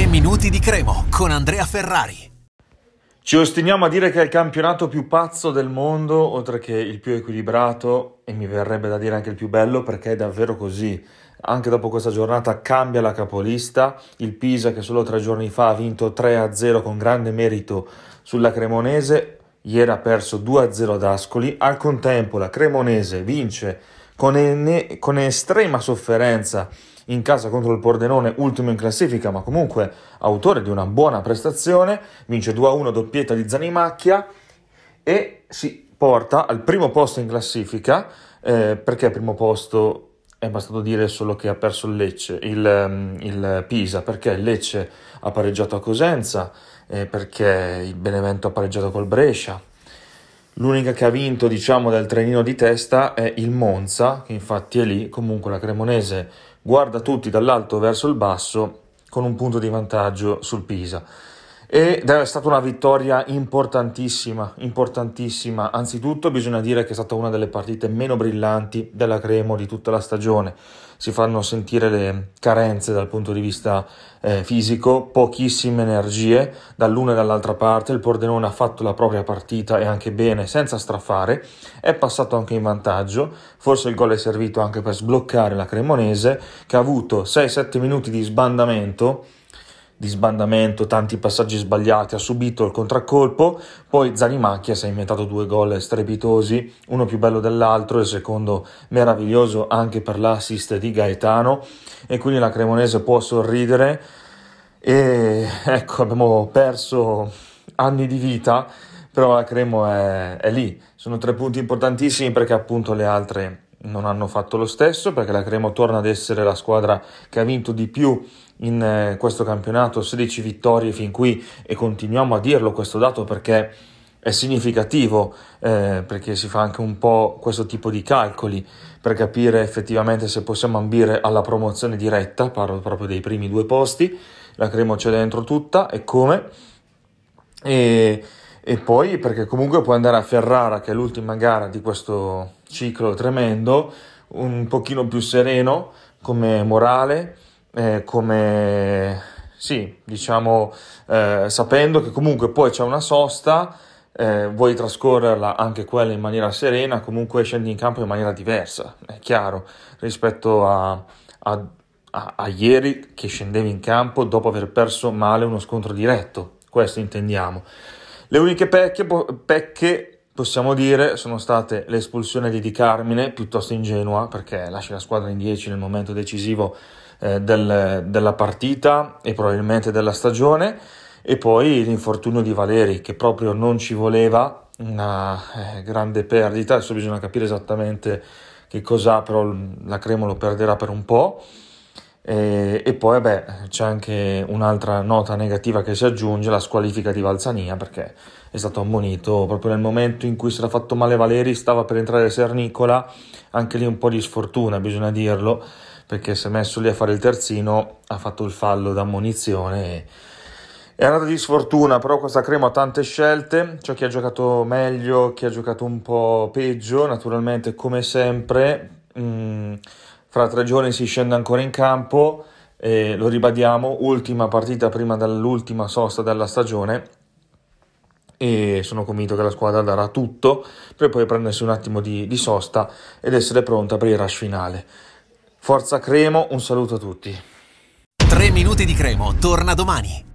3 minuti di Cremo con Andrea Ferrari. Ci ostiniamo a dire che è il campionato più pazzo del mondo, oltre che il più equilibrato e mi verrebbe da dire anche il più bello perché è davvero così. Anche dopo questa giornata cambia la capolista, il Pisa che solo tre giorni fa ha vinto 3-0 con grande merito sulla Cremonese, ieri ha perso 2-0 ad Ascoli, al contempo la Cremonese vince con, ene- con estrema sofferenza in casa contro il Pordenone, ultimo in classifica, ma comunque autore di una buona prestazione, vince 2-1 doppietta di Zanimacchia e si porta al primo posto in classifica, eh, perché primo posto? È bastato dire solo che ha perso il Lecce, il, ehm, il Pisa, perché il Lecce ha pareggiato a Cosenza, eh, perché il Benevento ha pareggiato col Brescia, L'unica che ha vinto, diciamo, del trenino di testa è il Monza, che infatti è lì. Comunque la Cremonese guarda tutti dall'alto verso il basso con un punto di vantaggio sul Pisa. Ed è stata una vittoria importantissima, importantissima. Anzitutto bisogna dire che è stata una delle partite meno brillanti della Cremo di tutta la stagione. Si fanno sentire le carenze dal punto di vista eh, fisico, pochissime energie dall'una e dall'altra parte. Il Pordenone ha fatto la propria partita e anche bene, senza strafare. È passato anche in vantaggio. Forse il gol è servito anche per sbloccare la Cremonese, che ha avuto 6-7 minuti di sbandamento di sbandamento, tanti passaggi sbagliati, ha subito il contraccolpo, poi Zanimacchia si è inventato due gol strepitosi, uno più bello dell'altro, il secondo meraviglioso anche per l'assist di Gaetano e quindi la Cremonese può sorridere. E ecco abbiamo perso anni di vita, però la Cremo è, è lì, sono tre punti importantissimi perché appunto le altre non hanno fatto lo stesso perché la Cremo torna ad essere la squadra che ha vinto di più in eh, questo campionato, 16 vittorie fin qui e continuiamo a dirlo questo dato perché è significativo eh, perché si fa anche un po' questo tipo di calcoli per capire effettivamente se possiamo ambire alla promozione diretta, parlo proprio dei primi due posti, la Cremo c'è dentro tutta e come? E, e poi perché comunque puoi andare a Ferrara che è l'ultima gara di questo ciclo tremendo, un pochino più sereno come morale, eh, come sì, diciamo eh, sapendo che comunque poi c'è una sosta, eh, vuoi trascorrerla anche quella in maniera serena, comunque scendi in campo in maniera diversa, è chiaro, rispetto a, a, a, a ieri che scendevi in campo dopo aver perso male uno scontro diretto, questo intendiamo. Le uniche pecche, pecche possiamo dire sono state l'espulsione di Di Carmine, piuttosto ingenua, perché lascia la squadra in 10 nel momento decisivo eh, del, della partita e probabilmente della stagione, e poi l'infortunio di Valeri, che proprio non ci voleva, una eh, grande perdita, adesso bisogna capire esattamente che cos'ha, però la Cremo lo perderà per un po'. E, e, poi beh, c'è anche un'altra nota negativa che si aggiunge, la squalifica di Valzania, perché è stato ammonito proprio nel momento in cui si era fatto male Valeri, stava per entrare Sernicola, anche lì un po' di sfortuna, bisogna dirlo, perché si è messo lì a fare il terzino, ha fatto il fallo d'ammonizione. E... È andata di sfortuna, però questa crema ha tante scelte, c'è chi ha giocato meglio, chi ha giocato un po' peggio, naturalmente come sempre. Mm, fra tre giorni si scende ancora in campo e lo ribadiamo, ultima partita prima dell'ultima sosta della stagione e sono convinto che la squadra darà tutto per poi prendersi un attimo di, di sosta ed essere pronta per il rush finale. Forza Cremo, un saluto a tutti. 3 minuti di Cremo, torna domani.